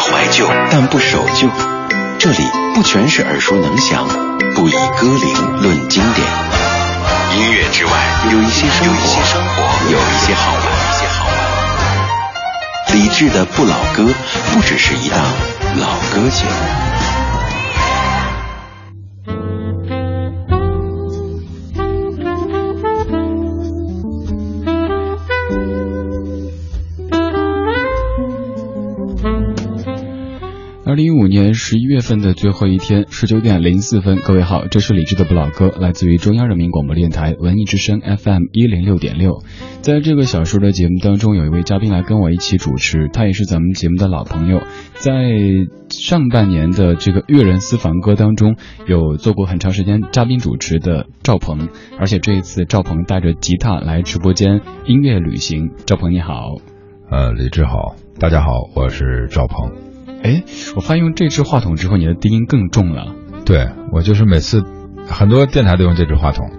怀旧，但不守旧。这里不全是耳熟能详，不以歌龄论经典。音乐之外，有一些生活，有一些生活，有一些好玩，一些好玩。理智的不老歌，不只是一档老歌节目。二零一五年十一月份的最后一天，十九点零四分，各位好，这是李志的不老歌，来自于中央人民广播电台文艺之声 FM 一零六点六。在这个小时的节目当中，有一位嘉宾来跟我一起主持，他也是咱们节目的老朋友，在上半年的这个乐人私房歌当中，有做过很长时间嘉宾主持的赵鹏，而且这一次赵鹏带着吉他来直播间音乐旅行。赵鹏你好，呃，李志好，大家好，我是赵鹏。哎，我发现用这支话筒之后，你的低音更重了。对，我就是每次很多电台都用这支话筒，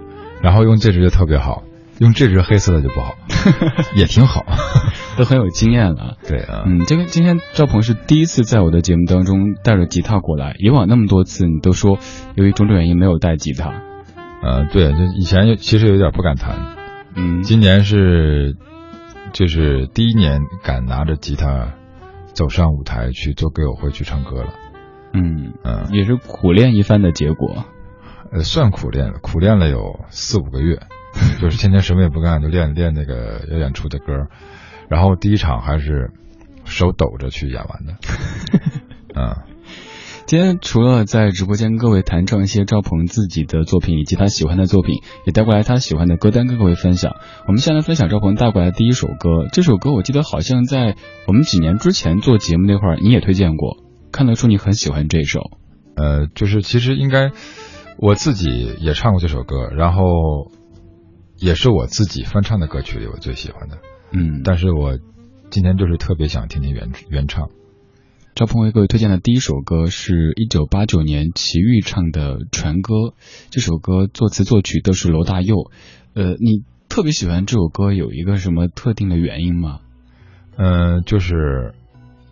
然后用这支就特别好，用这支黑色的就不好，也挺好，都很有经验了。对啊，嗯，这个今天赵鹏是第一次在我的节目当中带着吉他过来，以往那么多次你都说由于种种原因没有带吉他。呃，对，就以前其实有点不敢弹，嗯，今年是就是第一年敢拿着吉他。走上舞台去做歌友会去唱歌了，嗯嗯，也是苦练一番的结果，呃，算苦练了，苦练了有四五个月，就是天天什么也不干就练练那个要演出的歌，然后第一场还是手抖着去演完的，嗯。今天除了在直播间各位弹唱一些赵鹏自己的作品以及他喜欢的作品，也带过来他喜欢的歌单跟各位分享。我们先来分享赵鹏带过来的第一首歌，这首歌我记得好像在我们几年之前做节目那会儿你也推荐过，看得出你很喜欢这首。呃，就是其实应该我自己也唱过这首歌，然后也是我自己翻唱的歌曲里我最喜欢的。嗯，但是我今天就是特别想听听原原唱。赵鹏为各位推荐的第一首歌是一九八九年齐豫唱的《船歌》，这首歌作词作曲都是罗大佑。呃，你特别喜欢这首歌，有一个什么特定的原因吗？嗯，就是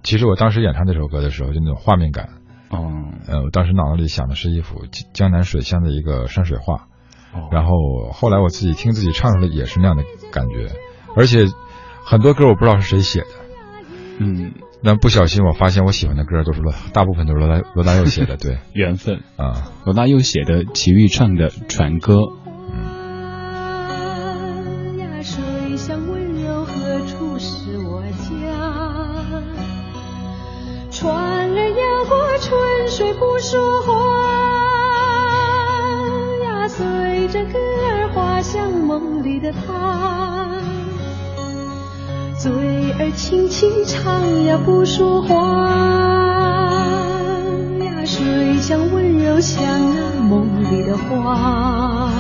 其实我当时演唱这首歌的时候，就那种画面感。哦。呃，我当时脑子里想的是一幅江南水乡的一个山水画。哦。然后后来我自己听自己唱出来也是那样的感觉，而且很多歌我不知道是谁写的。嗯。但不小心，我发现我喜欢的歌都是罗，大部分都是罗大罗大佑写的，对，缘分。啊，罗大佑写的，齐豫唱的《船歌》。儿轻轻唱呀不说话呀，水乡温柔像那梦里的花。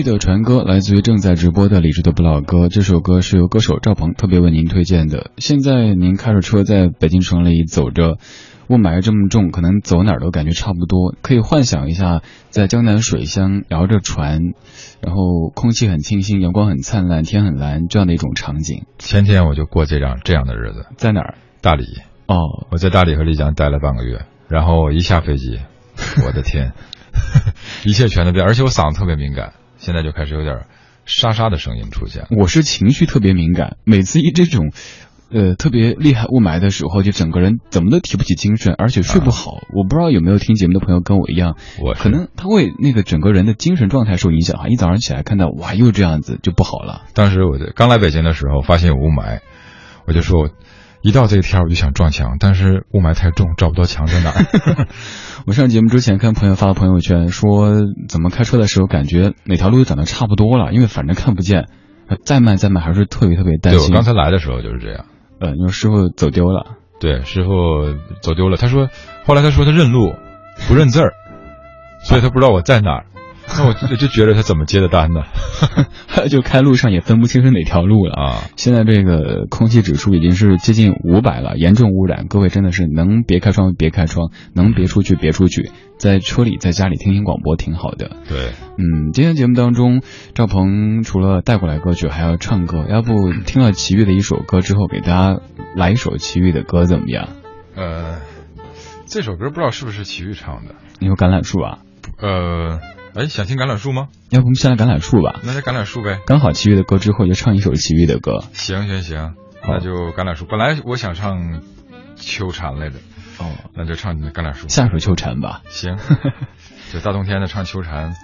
齐豫的传歌来自于正在直播的李志的不老歌，这首歌是由歌手赵鹏特别为您推荐的。现在您开着车在北京城里走着，雾霾这么重，可能走哪儿都感觉差不多。可以幻想一下，在江南水乡摇着船，然后空气很清新，阳光很灿烂，天很蓝，这样的一种场景。前天我就过这样这样的日子，在哪儿？大理。哦，我在大理和丽江待了半个月，然后一下飞机，我的天，一切全都变，而且我嗓子特别敏感。现在就开始有点沙沙的声音出现。我是情绪特别敏感，每次一这种，呃，特别厉害雾霾的时候，就整个人怎么都提不起精神，而且睡不好。我不知道有没有听节目的朋友跟我一样，我可能他会那个整个人的精神状态受影响哈。一早上起来看到哇又这样子就不好了。当时我刚来北京的时候，发现有雾霾，我就说。一到这个天我就想撞墙，但是雾霾太重，找不到墙在哪儿。我上节目之前看朋友发的朋友圈，说怎么开车的时候感觉哪条路都长得差不多了，因为反正看不见，再慢再慢还是特别特别担心。对我刚才来的时候就是这样。呃，你说师傅走丢了。对，师傅走丢了。他说，后来他说他认路，不认字儿，所以他不知道我在哪儿。那我就就觉得他怎么接的单呢？就开路上也分不清是哪条路了啊！现在这个空气指数已经是接近五百了，严重污染。各位真的是能别开窗别开窗，能别出去别出去，在车里在家里听听广播挺好的。对，嗯，今天节目当中，赵鹏除了带过来歌曲，还要唱歌。要不听了齐豫的一首歌之后，给大家来一首齐豫的歌怎么样？呃，这首歌不知道是不是齐豫唱的？你说橄榄树啊？呃。哎，想听橄榄树吗？要不我们先来橄榄树吧。那就橄榄树呗。刚好齐豫的歌之后，就唱一首齐豫的歌。行行行，那就橄榄树。本来我想唱秋蝉来着。哦，那就唱橄榄树。下首秋蝉吧。行，就大冬天的唱秋蝉。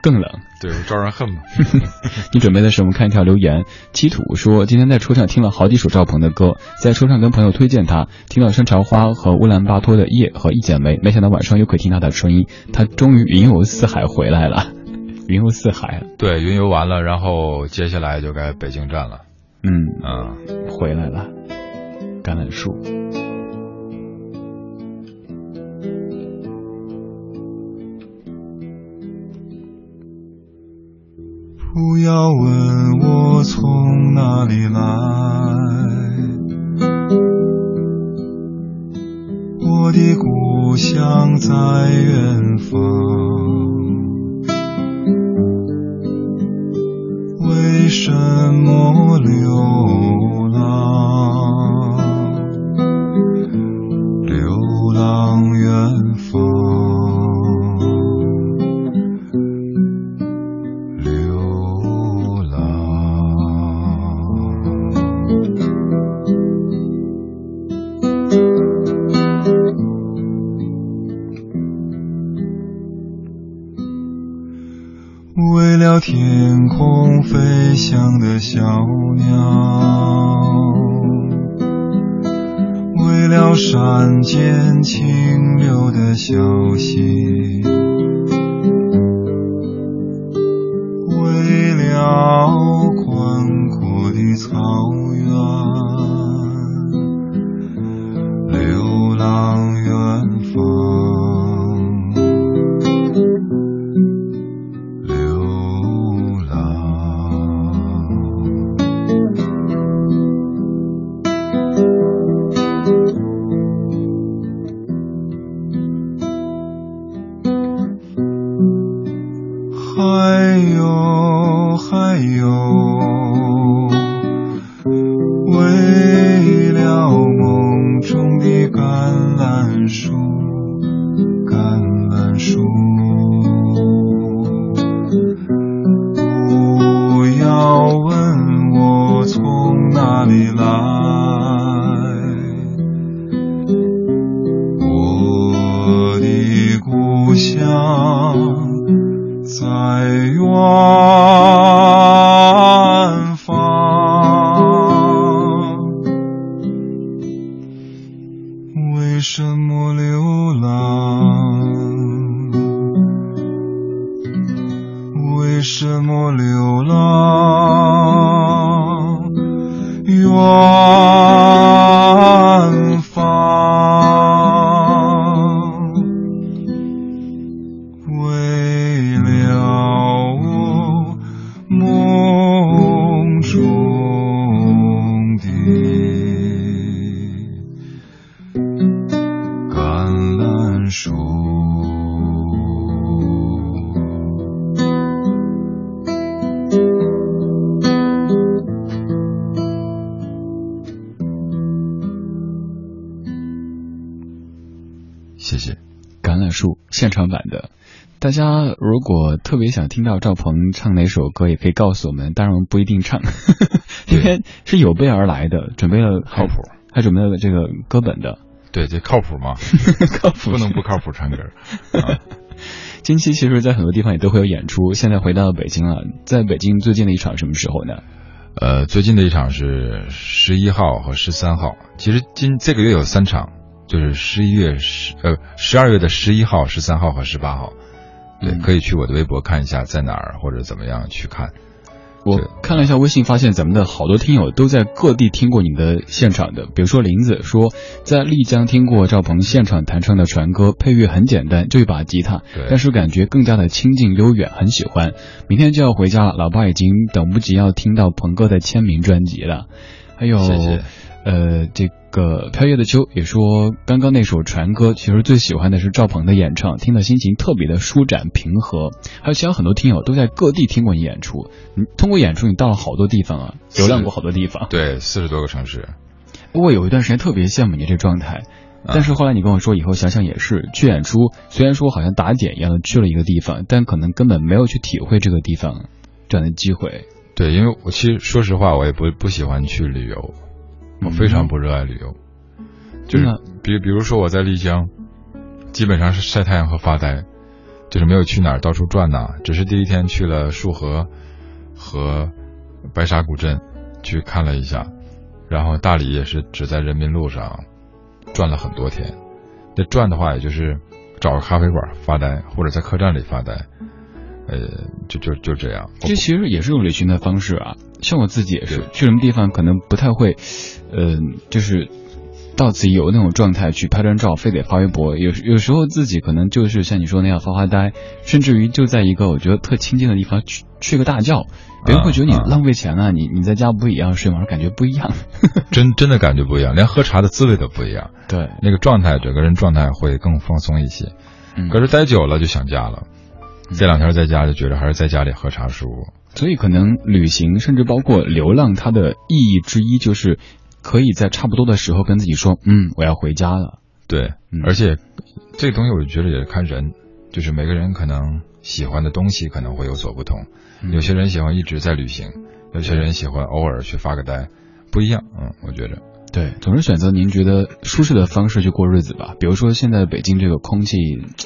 更冷，对，招人恨嘛。你准备的时候我们看一条留言，七土说今天在车上听了好几首赵鹏的歌，在车上跟朋友推荐他，听了山茶花和乌兰巴托的夜和一剪梅，没想到晚上又可以听他的声音，他终于云游四海回来了，云游四海。对，云游完了，然后接下来就该北京站了。嗯啊，回来了，橄榄树。不要问我从哪里来，我的故乡在远方。为什么流种的橄榄树橄榄树。果特别想听到赵鹏唱哪首歌，也可以告诉我们，当然我们不一定唱，今天是有备而来的，准备了靠谱，还准备了这个歌本的。对，这靠谱吗？靠谱，不能不靠谱唱歌。啊近期其实，在很多地方也都会有演出。现在回到北京了，在北京最近的一场什么时候呢？呃，最近的一场是十一号和十三号。其实今这个月有三场，就是十一月十呃十二月的十一号、十三号和十八号。对，嗯可以去我的微博看一下在哪儿或者怎么样去看。我看了一下微信，发现咱们的好多听友都在各地听过你的现场的。比如说林子说，在丽江听过赵鹏现场弹唱的船歌，配乐很简单，就一把吉他，但是感觉更加的清静悠远，很喜欢。明天就要回家了，老爸已经等不及要听到鹏哥的签名专辑了。还有，谢谢呃，这个飘叶的秋也说，刚刚那首船歌，其实最喜欢的是赵鹏的演唱，听的心情特别的舒展平和。还有其他很多听友都在各地听过你演出，你通过演出你到了好多地方啊，流浪过好多地方。对，四十多个城市。我有一段时间特别羡慕你这状态，啊但是后来你跟我说以后想想也是，去演出虽然说好像打点一样的去了一个地方，但可能根本没有去体会这个地方这样的机会。对，因为我其实说实话，我也不不喜欢去旅游，我非常不热爱旅游。就是比比如说我在丽江，基本上是晒太阳和发呆，就是没有去哪儿到处转呐，只是第一天去了束河和白沙古镇去看了一下，然后大理也是只在人民路上转了很多天。那转的话，也就是找个咖啡馆发呆，或者在客栈里发呆，呃，就就就这样。这其实也是种旅行的方式啊。像我自己也是，去什么地方可能不太会，嗯、就是到此一游那种状态去拍张照，非得发微博。有有时候自己可能就是像你说那样发发呆，甚至于就在一个我觉得特清静的地方去睡个大觉，别人会觉得你浪费钱啊，你你在家不一样睡吗？感觉不一样。真真的感觉不一样，连喝茶的滋味都不一样。对，那个状态，整个人状态会更放松一些。嗯可是待久了就想家了，这两天在家就觉得还是在家里喝茶舒服。所以可能旅行，甚至包括流浪，它的意义之一就是可以在差不多的时候跟自己说，嗯，我要回家了。对，嗯而且这个东西我觉得也是看人，就是每个人可能喜欢的东西可能会有所不同。嗯有些人喜欢一直在旅行，有些人喜欢偶尔去发个呆，不一样。嗯，我觉得。对，总是选择您觉得舒适的方式去过日子吧。比如说现在北京这个空气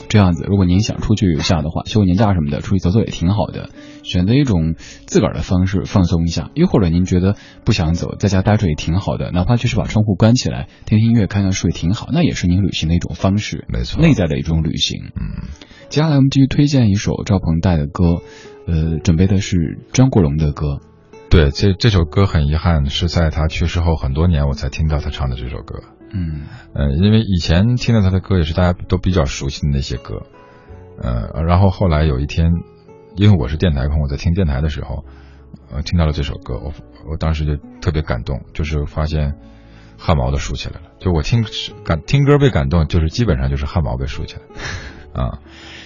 这样子，如果您想出去一下的话，休个年假什么的，出去走走也挺好的。选择一种自个儿的方式放松一下，又或者您觉得不想走，在家待着也挺好的，哪怕就是把窗户关起来，听听音乐、看看书也挺好，那也是您旅行的一种方式，没错内在的一种旅行。嗯，接下来我们继续推荐一首赵鹏带的歌，呃，准备的是张国荣的歌。对，这这首歌很遗憾是在他去世后很多年我才听到他唱的这首歌。嗯呃，因为以前听到他的歌也是大家都比较熟悉的那些歌，呃，然后后来有一天，因为我是电台控，我在听电台的时候，呃，听到了这首歌，我我当时就特别感动，就是发现汗毛都竖起来了。就我听感听歌被感动，就是基本上就是汗毛被竖起来，啊，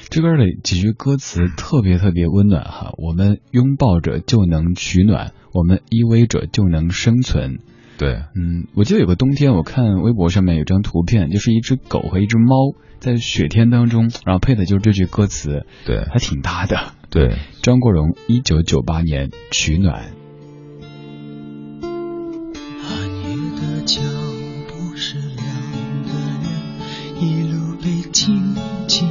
这歌的几句歌词特别特别温暖哈，我们拥抱着就能取暖，我们依偎着就能生存。对，嗯，我记得有个冬天，我看微博上面有张图片，就是一只狗和一只猫在雪天当中，然后配的就是这句歌词，对，还挺搭的。对，张国荣，一九九八年《取暖》。寒夜的脚步是两个人一路被紧紧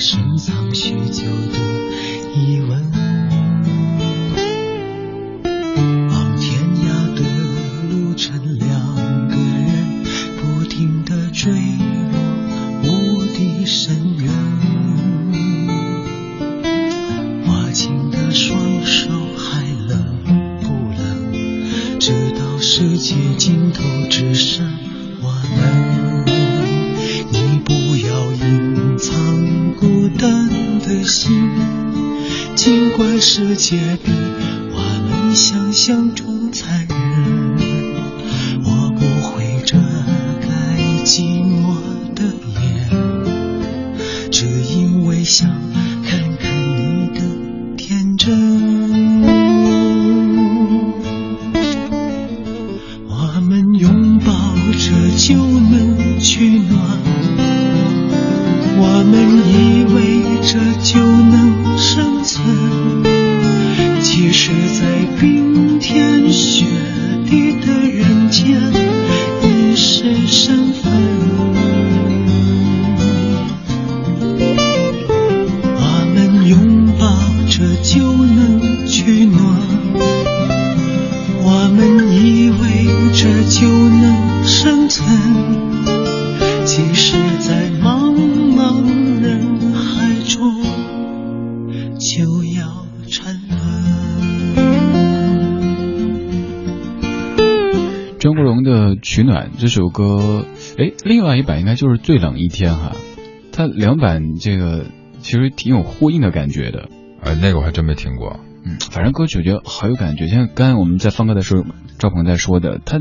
深藏许久的世界比我们想象中残忍，这首歌，哎，另外一版应该就是《最冷一天》哈，它两版这个其实挺有呼应的感觉的。呃，那个我还真没听过。嗯，反正歌曲我觉得好有感觉，像刚才我们在放歌的时候，赵鹏在说的，他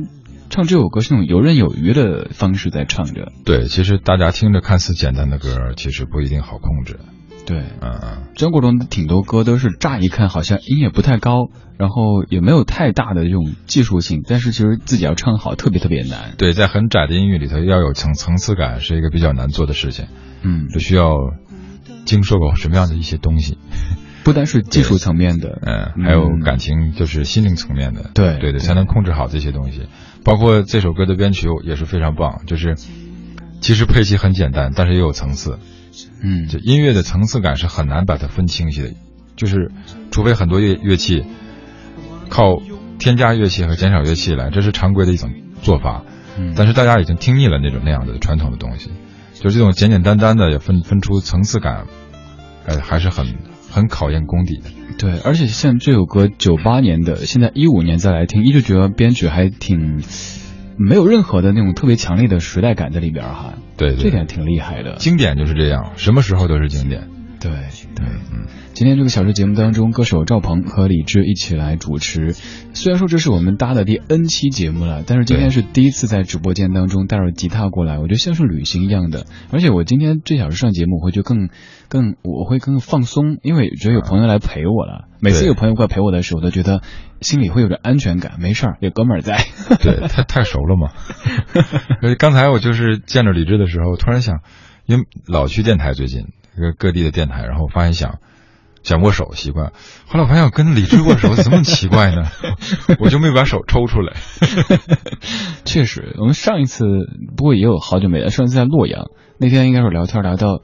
唱这首歌是那种游刃有余的方式在唱着。对，其实大家听着看似简单的歌，其实不一定好控制。对，嗯嗯，张国荣的挺多歌都是乍一看好像音也不太高，然后也没有太大的这种技术性，但是其实自己要唱好特别特别难。对，在很窄的音域里头要有层层次感，是一个比较难做的事情，嗯，就需要经受过什么样的一些东西。不单是技术层面的，嗯，还有感情，就是心灵层面的，对对对，才能控制好这些东西。包括这首歌的编曲也是非常棒，就是其实配器很简单，但是也有层次。嗯，这音乐的层次感是很难把它分清晰的，就是除非很多乐乐器靠添加乐器和减少乐器来，这是常规的一种做法。嗯但是大家已经听腻了那种那样的传统的东西，就这种简简单单的也分分出层次感，呃，还是很很考验功底的。对，而且像这首歌九八年的，现在一五年再来听，一直觉得编曲还挺没有任何的那种特别强烈的时代感在里边儿哈。对对这点挺厉害的。经典就是这样，什么时候都是经典。对对，嗯，今天这个小时节目当中，歌手赵鹏和李志一起来主持。虽然说这是我们搭的第 N 期节目了，但是今天是第一次在直播间当中带着吉他过来，我觉得像是旅行一样的。而且我今天这小时上节目，我会觉得更更我会更放松，因为觉得有朋友来陪我了。每次有朋友过来陪我的时候，我都觉得心里会有点安全感，没事儿，有哥们儿在。对，太太熟了嘛。呃 刚才我就是见着李志的时候，突然想，因为老去电台最近，各各地的电台，然后发现想想握手习惯，后来我发现我跟李志握手怎么奇怪呢？我就没把手抽出来。确实，我们上一次不过也有好久没来，上一次在洛阳，那天应该是聊天聊到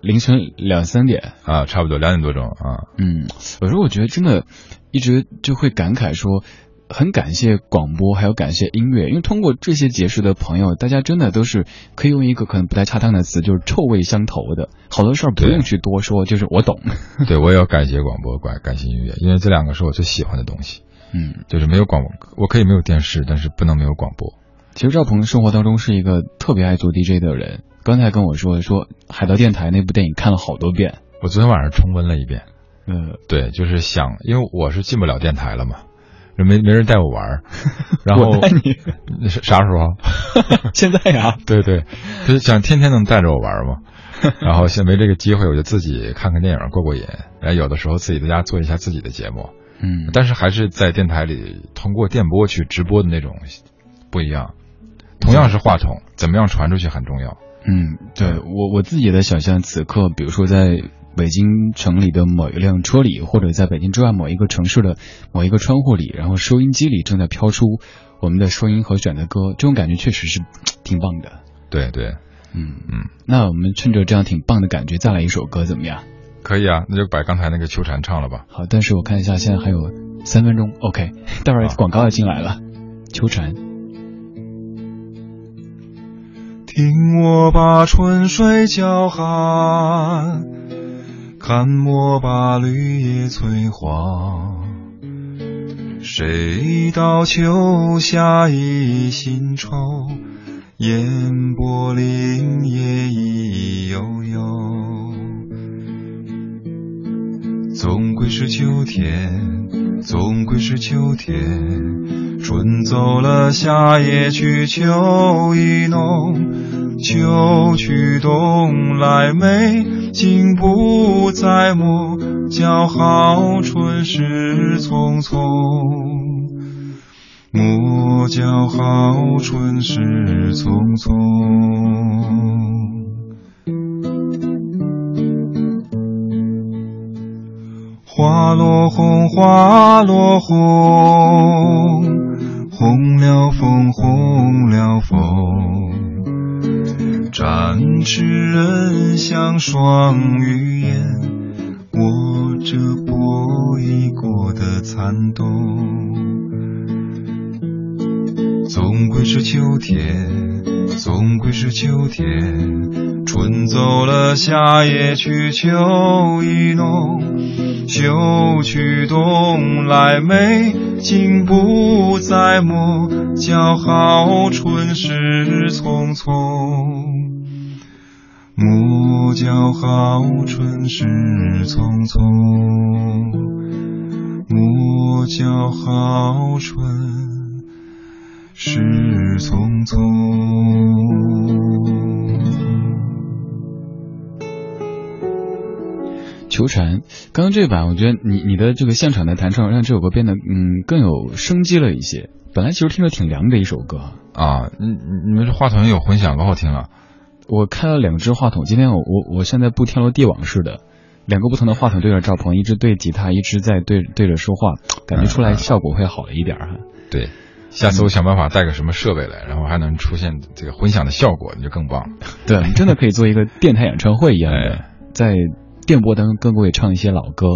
凌晨两三点。啊，差不多两点多钟啊。嗯，有时候我觉得真的，一直就会感慨说，很感谢广播，还有感谢音乐，因为通过这些结识的朋友，大家真的都是可以用一个可能不太恰当的词，就是臭味相投的，好多事儿不用去多说，就是我懂。对，我也要感谢广播，感感谢音乐，因为这两个是我最喜欢的东西。嗯，就是没有广播，我可以没有电视，但是不能没有广播。其实赵鹏生活当中是一个特别爱做 DJ 的人，刚才跟我说说海盗电台那部电影看了好多遍，我昨天晚上重温了一遍。嗯，对，就是想，因为我是进不了电台了嘛，没没人带我玩，然后我带你啥时候？现在呀，对对，就是想天天能带着我玩嘛。然后现在没这个机会，我就自己看看电影过过瘾，然后有的时候自己在家做一下自己的节目，嗯，但是还是在电台里通过电波去直播的那种不一样。同样是话筒，怎么样传出去很重要。嗯，对我我自己的想象，此刻比如说在北京城里的某一辆车里，或者在北京之外某一个城市的某一个窗户里，然后收音机里正在飘出我们的收音和选的歌，这种感觉确实是挺棒的。对对，嗯嗯，那我们趁着这样挺棒的感觉，再来一首歌怎么样？可以啊，那就把刚才那个秋蝉唱了吧。好，但是我看一下，现在还有三分钟，OK，待会儿广告要进来了，秋蝉。听我把春水叫喊，看我把绿叶催黄。谁道秋夏已新愁，烟波林叶已悠悠。总归是秋天，总归是秋天。春走了，夏也去，秋意浓。秋去冬来，美景不再莫，叫好春事匆匆。莫叫好春事匆匆。花落红，花落红，红了枫，红了枫。展翅人像双鱼眼，握着波已过的残冬。总归是秋天，总归是秋天。春走了，夏也去，秋意浓。秋去冬来，美景不再磨，叫好春事匆匆。莫叫好春事匆匆，莫叫好春事匆匆。秋蝉，刚刚这版我觉得你你的这个现场的弹唱让这首歌变得嗯更有生机了一些。本来其实听着挺凉的一首歌啊，你你们这话筒有混响，可好听了。我开了两只话筒，今天我我我现在不天罗地网似的，两个不同的话筒对着赵鹏，一只对吉他，一只在对对着说话，感觉出来效果会好了一点哈。对，下次我想办法带个什么设备来，然后还能出现这个混响的效果，那就更棒。对，真的可以做一个电台演唱会一样的，在。电波当中跟各位唱一些老歌。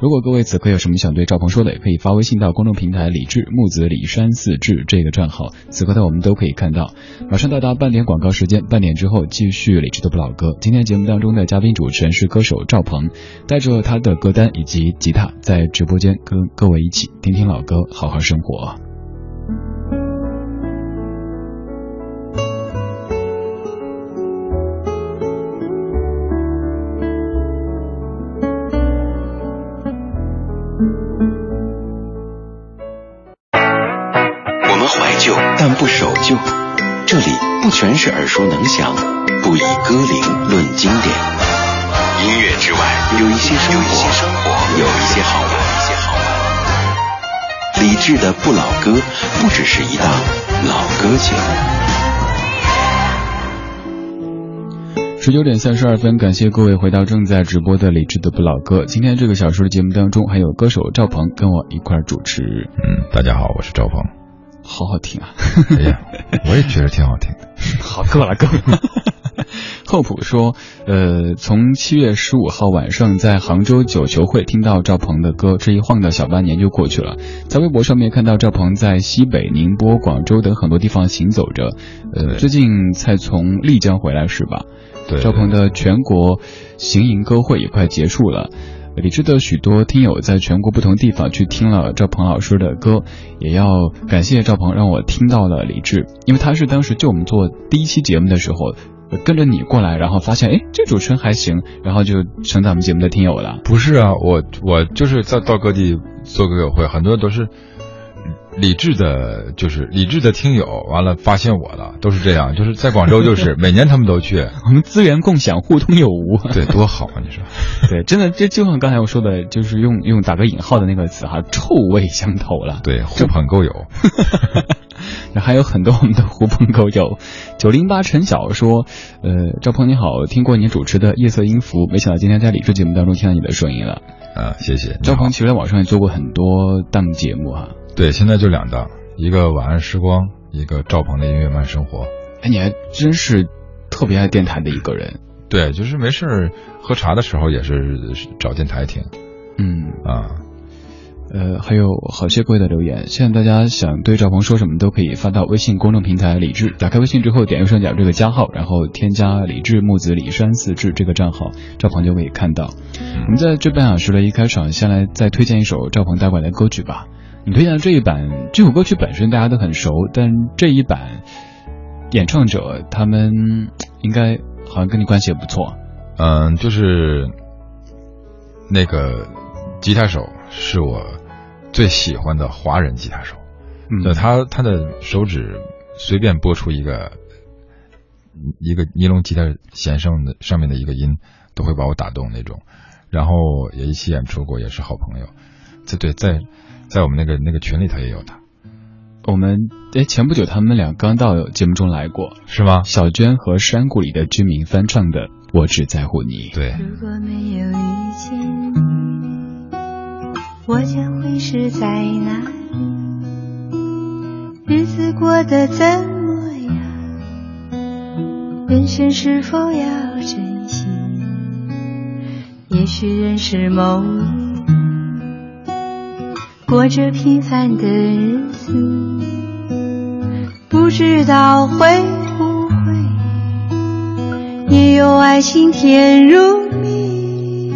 如果各位此刻有什么想对赵鹏说的，也可以发微信到公众平台“李志木子李山四志”这个账号。此刻的我们都可以看到。马上到达半点广告时间，半点之后继续李志的不老歌。今天节目当中的嘉宾主持人是歌手赵鹏，带着他的歌单以及吉他，在直播间跟各位一起听听老歌，好好生活。这里不全是耳熟能详，不以歌龄论经典。音乐之外，有一些生活，有一些好玩。一些好玩理智的不老歌，不只是一档老歌节目。十九点三十二分，感谢各位回到正在直播的理智的不老歌。今天这个小时的节目当中，还有歌手赵鹏跟我一块主持。嗯，大家好，我是赵鹏。好好听啊！哎呀，我也觉得挺好听的。好，够了，够了。厚朴说，呃，从七月十五号晚上在杭州九球会听到赵鹏的歌，这一晃的小半年就过去了。在微博上面看到赵鹏在西北、宁波、广州等很多地方行走着，呃，最近才从丽江回来是吧？对。赵鹏的全国行吟歌会也快结束了。李志的许多听友在全国不同地方去听了赵鹏老师的歌，也要感谢赵鹏让我听到了李志，因为他是当时就我们做第一期节目的时候，跟着你过来，然后发现哎这主持人还行，然后就成咱们节目的听友了。不是啊，我我就是在到各地做歌友会，很多都是。理智的，就是理智的听友，完了发现我了，都是这样，就是在广州，就是 每年他们都去，我们资源共享，互通有无，对，多好啊！你说，对，真的，这就像刚才我说的，就是用用打个引号的那个词哈，臭味相投了，对，狐朋狗友，还有很多我们的狐朋狗友。九零八陈晓说，呃，赵鹏你好，听过你主持的夜色音符，没想到今天在理智节目当中听到你的声音了，啊，谢谢。赵鹏其实在网上也做过很多档节目哈。对，现在就两档，一个晚安时光，一个赵鹏的音乐慢生活。哎，你还真是特别爱电台的一个人。对，就是没事喝茶的时候也是找电台听。嗯啊，呃，还有好些各位的留言，现在大家想对赵鹏说什么都可以发到微信公众平台李智，打开微信之后点右上角这个加号，然后添加李智木子李山四志这个账号，赵鹏就可以看到。我们在这半小时的一开场，先来再推荐一首赵鹏带过来的歌曲吧。你推荐的这一版这首歌曲本身大家都很熟，但这一版演唱者他们应该好像跟你关系也不错。嗯，就是那个吉他手是我最喜欢的华人吉他手，嗯，他他的手指随便拨出一个一个尼龙吉他弦上的上面的一个音，都会把我打动那种。然后也一起演出过，也是好朋友。这对在。在我们那个那个群里头也有他，我们哎前不久他们俩刚到节目中来过，是吗？小娟和山谷里的居民翻唱的《我只在乎你》。对，如果没有遇见你，我将会是在哪里？日子过得怎么样？人生是否要珍惜？也许认识某一过着平凡的日子，不知道会不会也有爱情甜如蜜。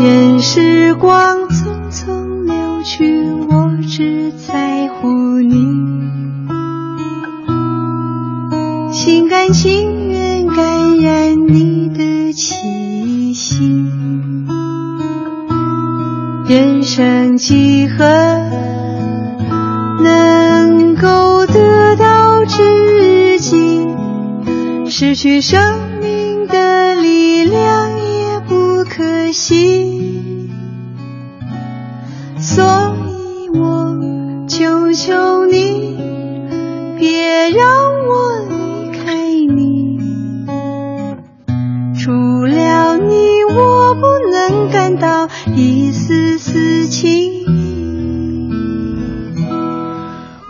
任时光匆匆流去，我只在乎你，心甘情愿感染你的气息。人生几何能够得到知己？失去生命的力量也不可惜。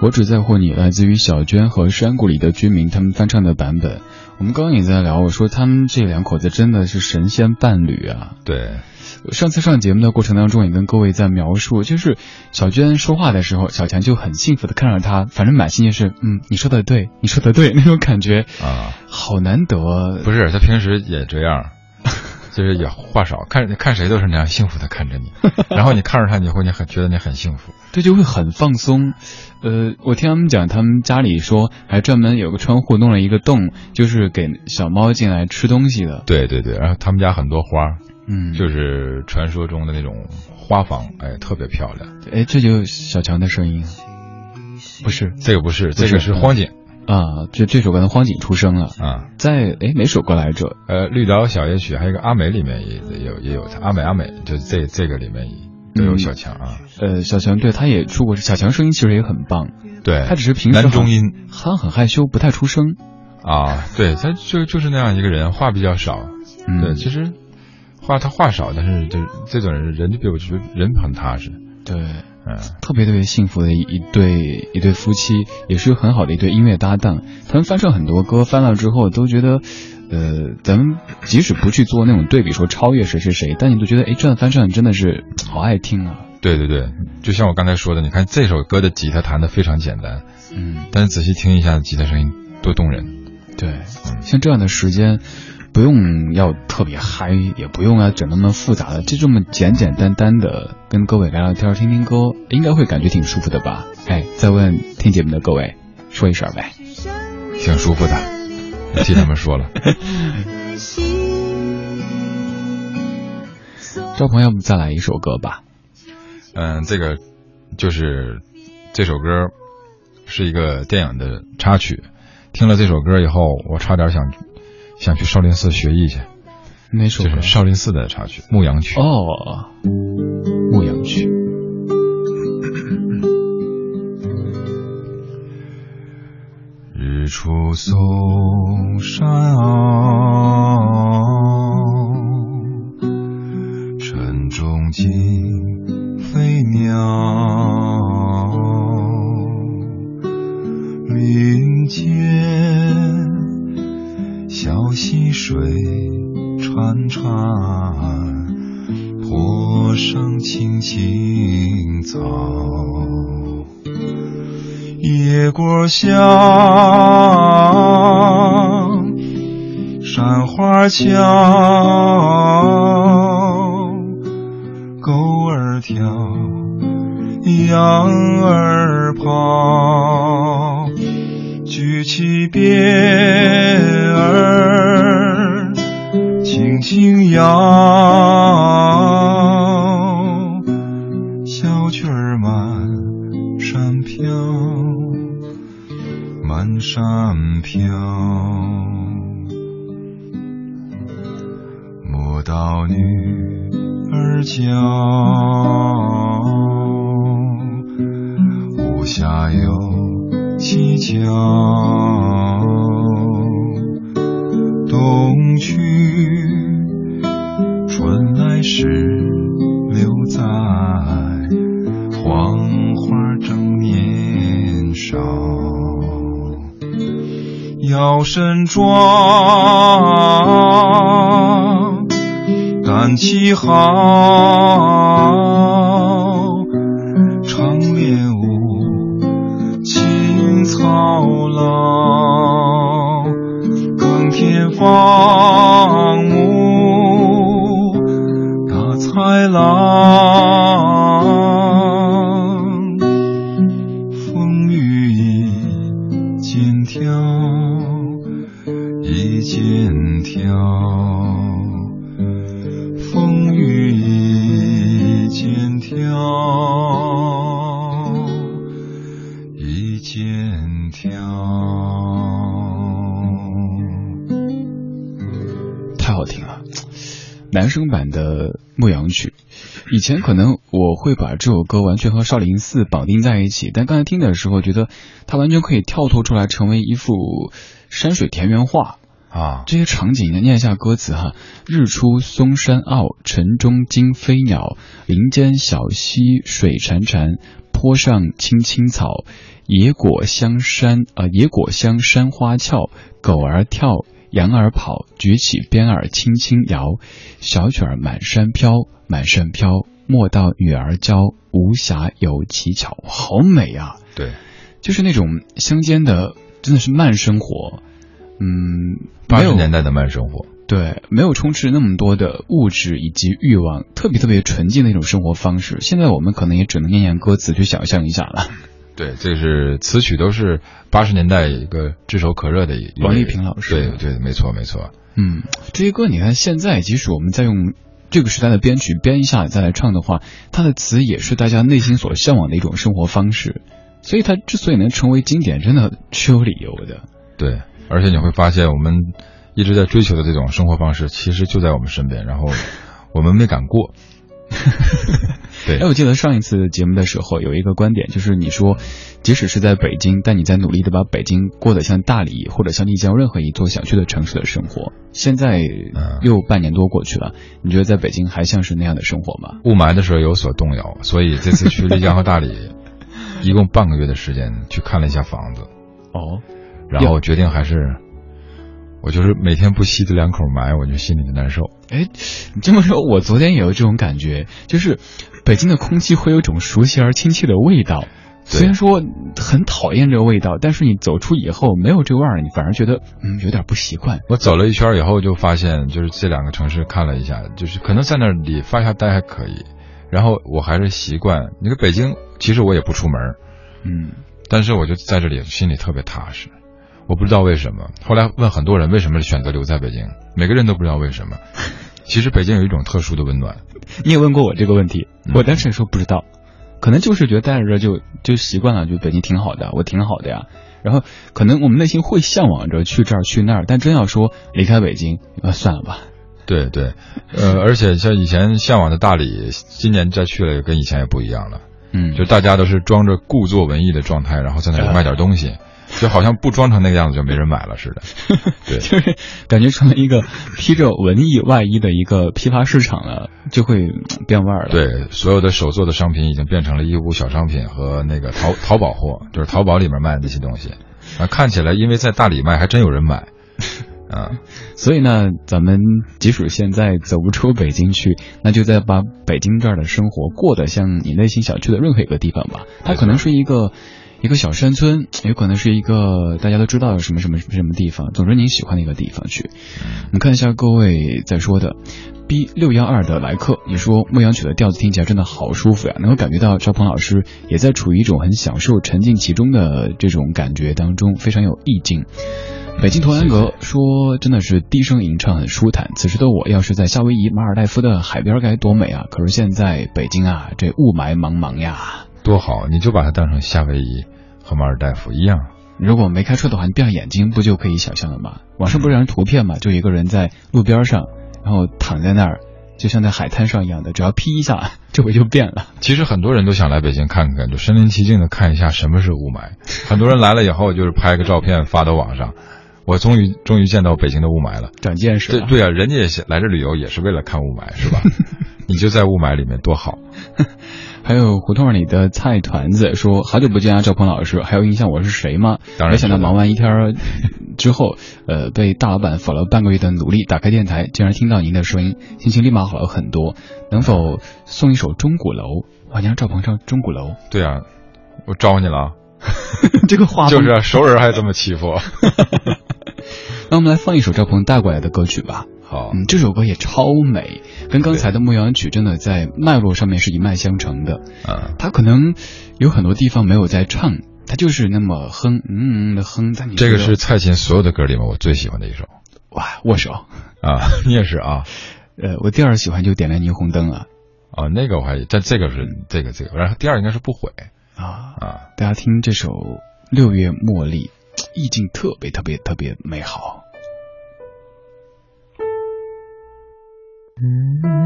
我只在乎你，来自于小娟和山谷里的居民他们翻唱的版本。我们刚刚也在聊，我说他们这两口子真的是神仙伴侣啊！对，上次上节目的过程当中，也跟各位在描述，就是小娟说话的时候，小强就很幸福的看着她，反正满心就是嗯，你说的对，你说的对那种感觉啊，好难得。不是他平时也这样，就是也话少，看看谁都是那样幸福的看着你，然后你看着他，你会你很觉得你很幸福。对，就会很放松。呃，我听他们讲，他们家里说还专门有个窗户弄了一个洞，就是给小猫进来吃东西的。对对对，然后他们家很多花，嗯，就是传说中的那种花房，哎，特别漂亮。哎，这就是小强的声音，不是这个不是，不是这个是荒井啊，这这首歌的荒井出生了，啊。在哎哪首歌来着？呃，绿岛小夜曲还有一个阿美里面也也有也有他，阿美阿美，就这这个里面都有小强啊。呃，小强对他也出过，小强声音其实也很棒，对，他只是平时男中音好像很害羞，不太出声。啊，对，他就就是那样一个人，话比较少。嗯，对，其实话他话少，但是就是这种人人就比我觉得人很踏实。对，嗯，特别特别幸福的一一对一对夫妻，也是很好的一对音乐搭档。他们翻唱很多歌，翻了之后都觉得，呃，咱们即使不去做那种对比，说超越谁谁谁，但你都觉得，哎，这样翻唱真的是好爱听啊。对对对，就像我刚才说的，你看这首歌的吉他弹的非常简单，嗯，但是仔细听一下吉他声音多动人。对，像这样的时间，不用要特别嗨，也不用要整那么复杂的，就这么简简单单的跟各位聊聊天、听听歌，应该会感觉挺舒服的吧？哎，再问听节目的各位说一声呗。挺舒服的，我替他们说了。赵鹏，要不再来一首歌吧？嗯，这个就是这首歌是一个电影的插曲。听了这首歌以后，我差点想想去少林寺学艺去。哪首歌？就是少林寺的插曲《牧羊曲》。哦，牧羊曲。日出嵩山坳，晨钟惊飞鸟。林间小溪水潺潺，坡上青青草。野果香，山花俏，狗儿跳，羊儿跑，举起鞭儿，轻轻摇，小曲儿满山飘，满山飘。莫道女儿娇，无下有蹊跷，冬去春来时，留在黄花正年少。腰身壮，胆气好，以前可能我会把这首歌完全和少林寺绑定在一起，但刚才听的时候觉得它完全可以跳脱出来，成为一幅山水田园画。啊，这些场景，念一下歌词哈：日出嵩山坳，晨钟惊飞鸟，林间小溪水潺潺，坡上青青草，野果香山啊、呃，野果香山花俏，狗儿跳，羊儿跑，举起鞭儿轻轻摇，小曲儿满山飘，满山飘，莫道女儿娇，无暇有乞巧，好美啊！对，就是那种乡间的，真的是慢生活。嗯，八十年代的慢生活，对，没有充斥那么多的物质以及欲望，特别特别纯净的一种生活方式。现在我们可能也只能念念歌词去想象一下了。对，这是词曲都是八十年代一个炙手可热的王丽萍老师对对，没错没错，嗯，这些歌你看，现在即使我们在用这个时代的编曲编一下再来唱的话，它的词也是大家内心所向往的一种生活方式。所以它之所以能成为经典，真的是有理由的。对，而且你会发现我们一直在追求的这种生活方式，其实就在我们身边，然后我们没敢过。对哎，我记得上一次节目的时候有一个观点，就是你说，即使是在北京，但你在努力的把北京过得像大理或者像丽江任何一座想去的城市的生活。现在嗯又半年多过去了，你觉得在北京还像是那样的生活吗？雾霾的时候有所动摇，所以这次去丽江和大理，一共半个月的时间去看了一下房子，哦，然后决定还是，我就是每天不吸这两口霾，我就心里就难受。哎，你这么说，我昨天也有这种感觉，就是北京的空气会有一种熟悉而亲切的味道。虽然说很讨厌这个味道，但是你走出以后没有这味儿，你反而觉得嗯有点不习惯。我走了一圈以后，就发现就是这两个城市看了一下，就是可能在那里发下呆还可以，然后我还是习惯。你说北京，其实我也不出门，嗯，但是我就在这里心里特别踏实。我不知道为什么，后来问很多人为什么选择留在北京，每个人都不知道为什么。其实北京有一种特殊的温暖，你也问过我这个问题，嗯我当时也说不知道，可能就是觉得待在这儿就就习惯了，就北京挺好的，我挺好的呀。然后可能我们内心会向往着去这儿去那儿，但真要说离开北京，呃，算了吧。对对，呃，而且像以前向往的大理，今年再去了跟以前也不一样了，嗯，就大家都是装着故作文艺的状态，然后在那里卖点东西，就好像不装成那个样子就没人买了似的。对就是感觉成了一个披着文艺外衣的一个批发市场了，就会嗯变味儿了。，对，所有的手做的商品已经变成了义乌小商品和那个淘淘宝货，就是淘宝里面卖的那些东西。啊，看起来因为在大理卖，还真有人买。啊，所以呢，咱们即使现在走不出北京去，那就再把北京这儿的生活过得像你内心想去的任何一个地方吧。它可能是一个一个小山村，也可能是一个大家都知道什么什么什么地方，总之您喜欢的一个地方去。我们看一下各位在说的。B 六幺二的来客，你说牧羊曲的调子听起来真的好舒服呀，能够感觉到赵鹏老师也在处于一种很享受、沉浸其中的这种感觉当中，非常有意境。北京童安格说：“真的是低声吟唱很舒坦。此时的我要是在夏威夷马尔代夫的海边该多美啊！可是现在北京啊，这雾霾茫茫呀。多好，你就把它当成夏威夷和马尔代夫一样。如果没开车的话，你闭上眼睛不就可以想象了吗？网上不是有张图片嘛，就一个人在路边上，然后躺在那儿，就像在海滩上一样的，只要劈一下，周围就变了。其实很多人都想来北京看看，就身临其境的看一下什么是雾霾。很多人来了以后，就是拍个照片发到网上。我终于终于见到北京的雾霾了，长见识。对对啊，人家也来这旅游也是为了看雾霾，是吧？你就在雾霾里面多好。还有胡同里的菜团子说：“好久不见啊，赵鹏老师，还有印象我是谁吗？”当然。没想到忙完一天之后，呃，被大老板否了半个月的努力，打开电台，竟然听到您的声音，心情立马好了很多。能否送一首《钟鼓楼》？我让赵鹏唱《钟鼓楼》。对啊，我招你了。这个话 就是熟人还这么欺负。那我们来放一首赵鹏带过来的歌曲吧。好，嗯，这首歌也超美，跟刚才的《牧羊曲》真的在脉络上面是一脉相承的。嗯，他可能有很多地方没有在唱，他就是那么哼，嗯嗯的哼。在你这个是蔡琴所有的歌里面我最喜欢的一首。哇，握手啊，你也是啊。呃，我第二喜欢就点亮霓虹灯啊。哦，那个我还，但这个是这个这个，然后第二应该是不悔啊啊。大家听这首《六月茉莉》。意境特别特别特别美好。嗯。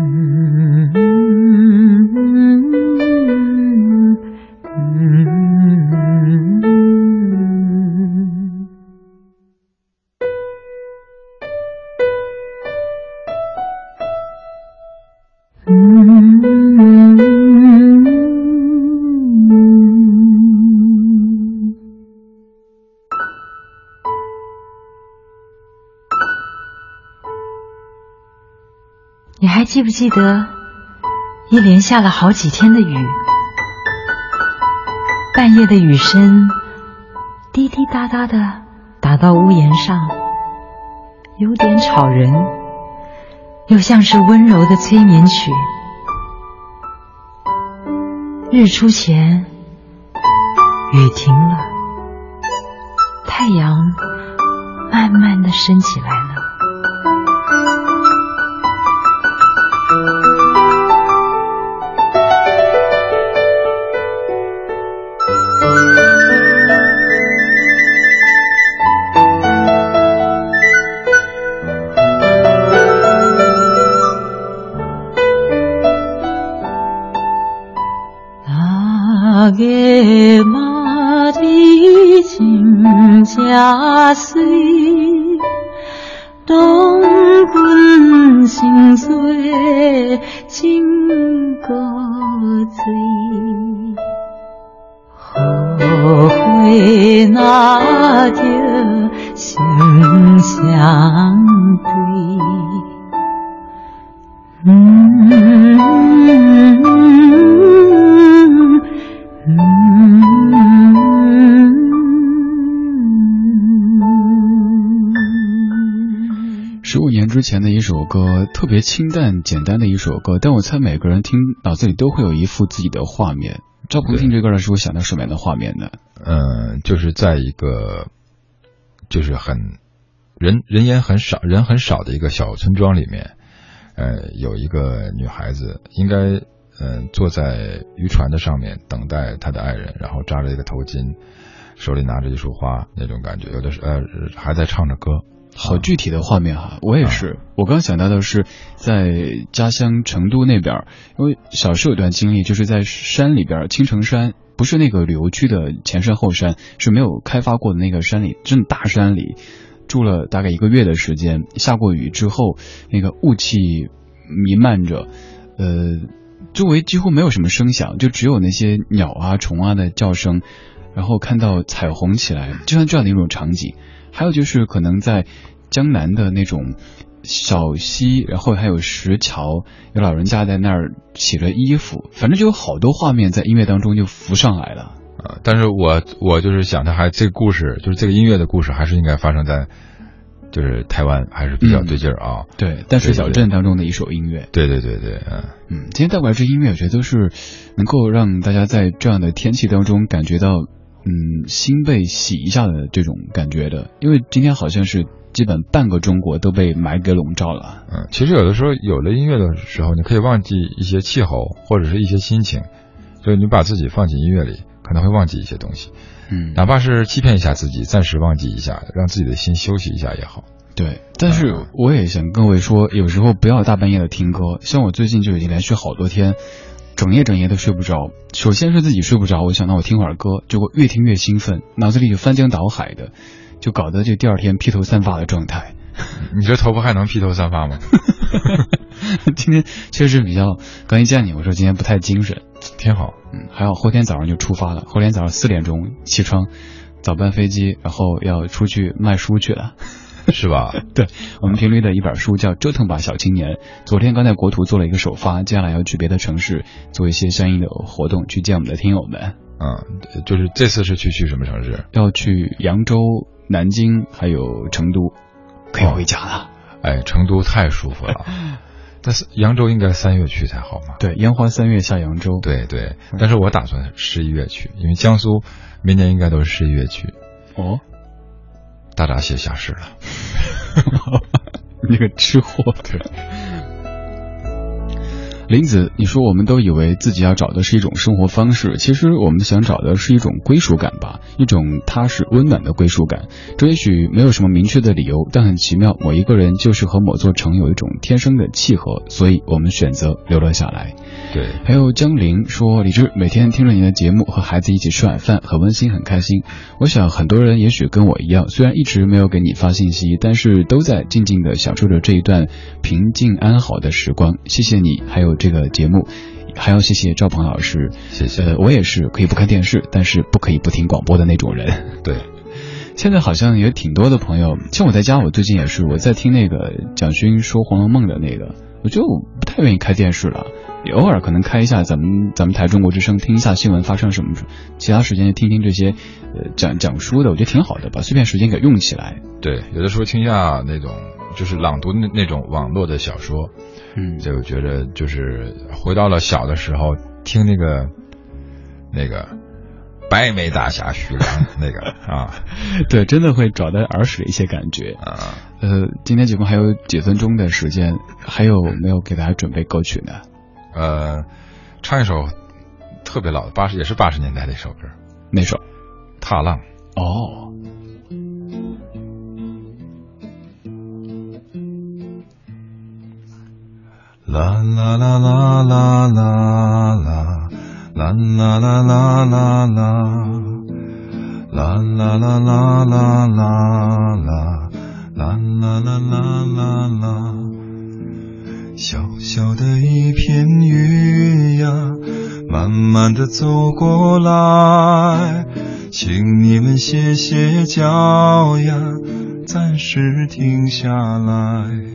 记不记得，一连下了好几天的雨，半夜的雨声滴滴答答的打到屋檐上，有点吵人，又像是温柔的催眠曲。日出前，雨停了，太阳慢慢的升起来了。前的一首歌，特别清淡简单的一首歌，但我猜每个人听脑子里都会有一幅自己的画面。赵鹏听这歌的时候，想到什么样的画面呢？嗯，就是在一个就是很人人烟很少人很少的一个小村庄里面，呃，有一个女孩子，应该嗯坐在渔船的上面等待她的爱人，然后扎着一个头巾，手里拿着一束花那种感觉，有的是呃还在唱着歌。好具体的画面哈，我也是。我刚想到的是，在家乡成都那边，因为小时候有段经历，就是在山里边，青城山不是那个旅游区的前山后山，是没有开发过的那个山里，真的大山里，住了大概一个月的时间。下过雨之后，那个雾气弥漫着，呃，周围几乎没有什么声响，就只有那些鸟啊、虫啊的叫声，然后看到彩虹起来，就像这样的一种场景。还有就是可能在江南的那种小溪，然后还有石桥，有老人家在那儿洗着衣服，反正就有好多画面在音乐当中就浮上来了。啊，但是我我就是想，他还这个故事，就是这个音乐的故事，还是应该发生在就是台湾，还是比较对劲儿啊。对，淡水小镇当中的一首音乐。对对对对，嗯嗯，今天带过来这音乐，我觉得都是能够让大家在这样的天气当中感觉到。嗯，心被洗一下的这种感觉的，因为今天好像是基本半个中国都被霾给笼罩了。嗯，其实有的时候有了音乐的时候，你可以忘记一些气候或者是一些心情，就是你把自己放进音乐里，可能会忘记一些东西。嗯，哪怕是欺骗一下自己，暂时忘记一下，让自己的心休息一下也好。对，但是我也想各位说，有时候不要大半夜的听歌。像我最近就已经连续好多天，整夜整夜的睡不着。首先是自己睡不着，我想那我听会儿歌，结果越听越兴奋，脑子里就翻江倒海的，就搞得就第二天披头散发的状态。你这头发还能披头散发吗？今天确实比较，刚一见你，我说今天不太精神，挺好。嗯，还好后天早上就出发了，后天早上四点钟起床，早班飞机，然后要出去卖书去了。是吧？对我们频率的一本书叫《折腾吧小青年》，昨天刚在国图做了一个首发，接下来要去别的城市做一些相应的活动，去见我们的听友们。嗯，就是这次是去去什么城市？要去扬州、南京还有成都，可以回家了。哎，成都太舒服了。但是扬州应该三月去才好嘛？对，烟花三月下扬州。对对，但是我打算十一月去，因为江苏明年应该都是十一月去。哦。大闸蟹下市了，那个吃货。对。林子，你说我们都以为自己要找的是一种生活方式，其实我们想找的是一种归属感吧，一种踏实温暖的归属感。这也许没有什么明确的理由，但很奇妙，某一个人就是和某座城有一种天生的契合，所以我们选择留了下来。对，还有江玲说，李志每天听着你的节目，和孩子一起吃晚饭，很温馨，很开心。我想很多人也许跟我一样，虽然一直没有给你发信息，但是都在静静的享受着这一段平静安好的时光。谢谢你，还有。这个节目，还要谢谢赵鹏老师，谢谢。呃，我也是可以不看电视，但是不可以不听广播的那种人。对，现在好像也挺多的朋友，像我在家，我最近也是我在听那个蒋勋说《红楼梦》的那个，我就不太愿意开电视了，也偶尔可能开一下咱们咱们台中国之声，听一下新闻发生什么，其他时间就听听这些呃讲讲书的，我觉得挺好的，把碎片时间给用起来。对，有的时候听一下那种就是朗读那那种网络的小说。嗯，就觉得就是回到了小的时候，听那个那个白眉大侠徐良那个 啊，对，真的会找到儿时的一些感觉啊。呃，今天节目还有几分钟的时间，还有没有给大家准备歌曲呢？呃，唱一首特别老的八十也是八十年代的一首歌，那首？踏浪。哦。啦啦啦啦啦啦啦，啦啦啦啦啦啦，啦啦啦啦啦啦啦，啦啦啦啦啦啦。小小的一片云呀，慢慢的走过来，请你们歇歇脚呀，暂时停下来。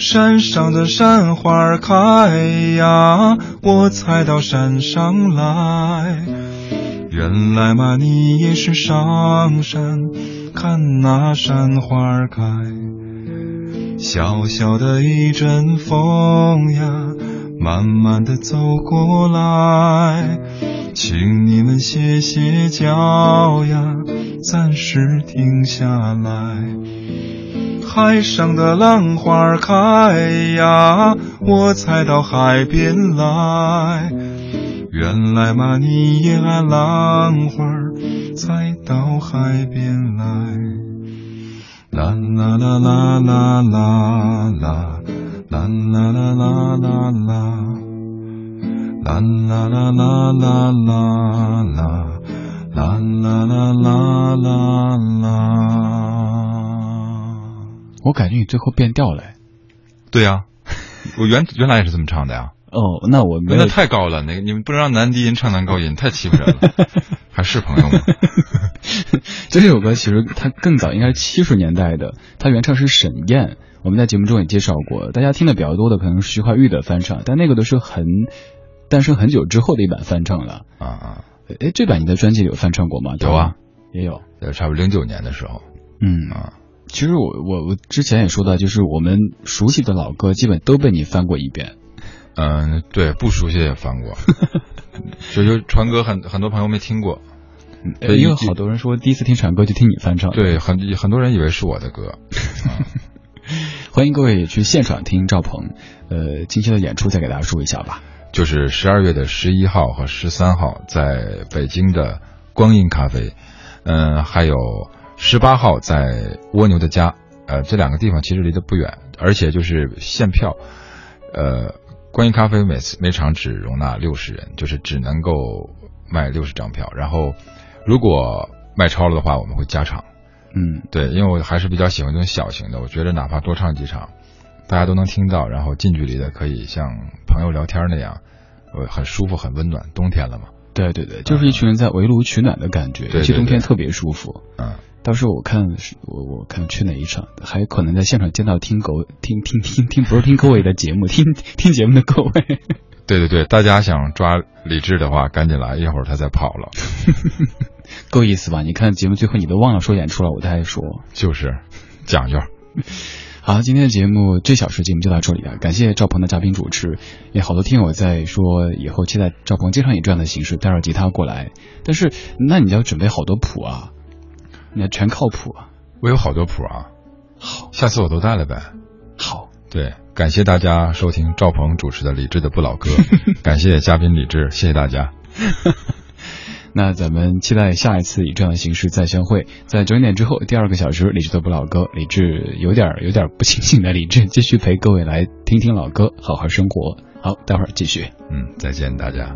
山上的山花开呀，我才到山上来。原来嘛，你也是上山看那山花开。小小的一阵风呀，慢慢的走过来，请你们歇歇脚呀，暂时停下来。海上的浪花开呀，我才到海边来。原来嘛，你也爱浪花，才到海边来。啦啦啦啦啦啦啦，啦啦啦啦啦啦，啦啦啦啦啦啦我感觉你最后变调了，对呀，我原原来也是这么唱的呀。哦，那我没那太高了，那个你们不能让男低音唱男高音，太欺负人了。还是朋友吗？这首歌其实它更早，应该是七十年代的，它原唱是沈燕，我们在节目中也介绍过。大家听的比较多的可能是徐怀钰的翻唱，但那个都是很诞生很久之后的一版翻唱了。啊啊，哎，这版你在专辑里有翻唱过吗？有啊，也有，差不多零九年的时候。嗯啊。其实我我我之前也说到，就是我们熟悉的老歌基本都被你翻过一遍。嗯，对，不熟悉也翻过。就就传歌很很多朋友没听过，因为好多人说第一次听传歌就听你翻唱。对，很很多人以为是我的歌。欢迎各位去现场听赵鹏呃今天的演出，再给大家说一下吧。就是十二月的十一号和十三号，在北京的光阴咖啡，嗯，还有。十八号在蜗牛的家，呃，这两个地方其实离得不远，而且就是限票，呃，观音咖啡每次每场只容纳六十人，就是只能够卖六十张票，然后如果卖超了的话，我们会加场。嗯，对，因为我还是比较喜欢这种小型的，我觉得哪怕多唱几场，大家都能听到，然后近距离的可以像朋友聊天那样，呃，很舒服，很温暖。冬天了嘛，对对对，就是一群人在围炉取暖的感觉，对尤其冬天特别舒服。嗯，到时候我看是我我看去哪一场，还可能在现场见到听狗听听听听不是听各位的节目，听听节目的各位。对对对，大家想抓李志的话，赶紧来，一会儿他再跑了。够意思吧？你看节目最后你都忘了说演出了，我再说。就是讲究。好，今天的节目这小时节目就到这里了，感谢赵鹏的嘉宾主持。也好多听友在说，以后期待赵鹏经常以这样的形式带着吉他过来。但是，那你要准备好多谱啊，你要全靠谱啊。我有好多谱啊，好，下次我都带了呗。好，对，感谢大家收听赵鹏主持的李志的不老歌，感谢嘉宾李志，谢谢大家。那咱们期待下一次以这样的形式再相会，在九点之后第二个小时，李志的不老歌，李志有点有点不清醒的李志继续陪各位来听听老歌，好好生活。好，待会儿继续。嗯，再见大家。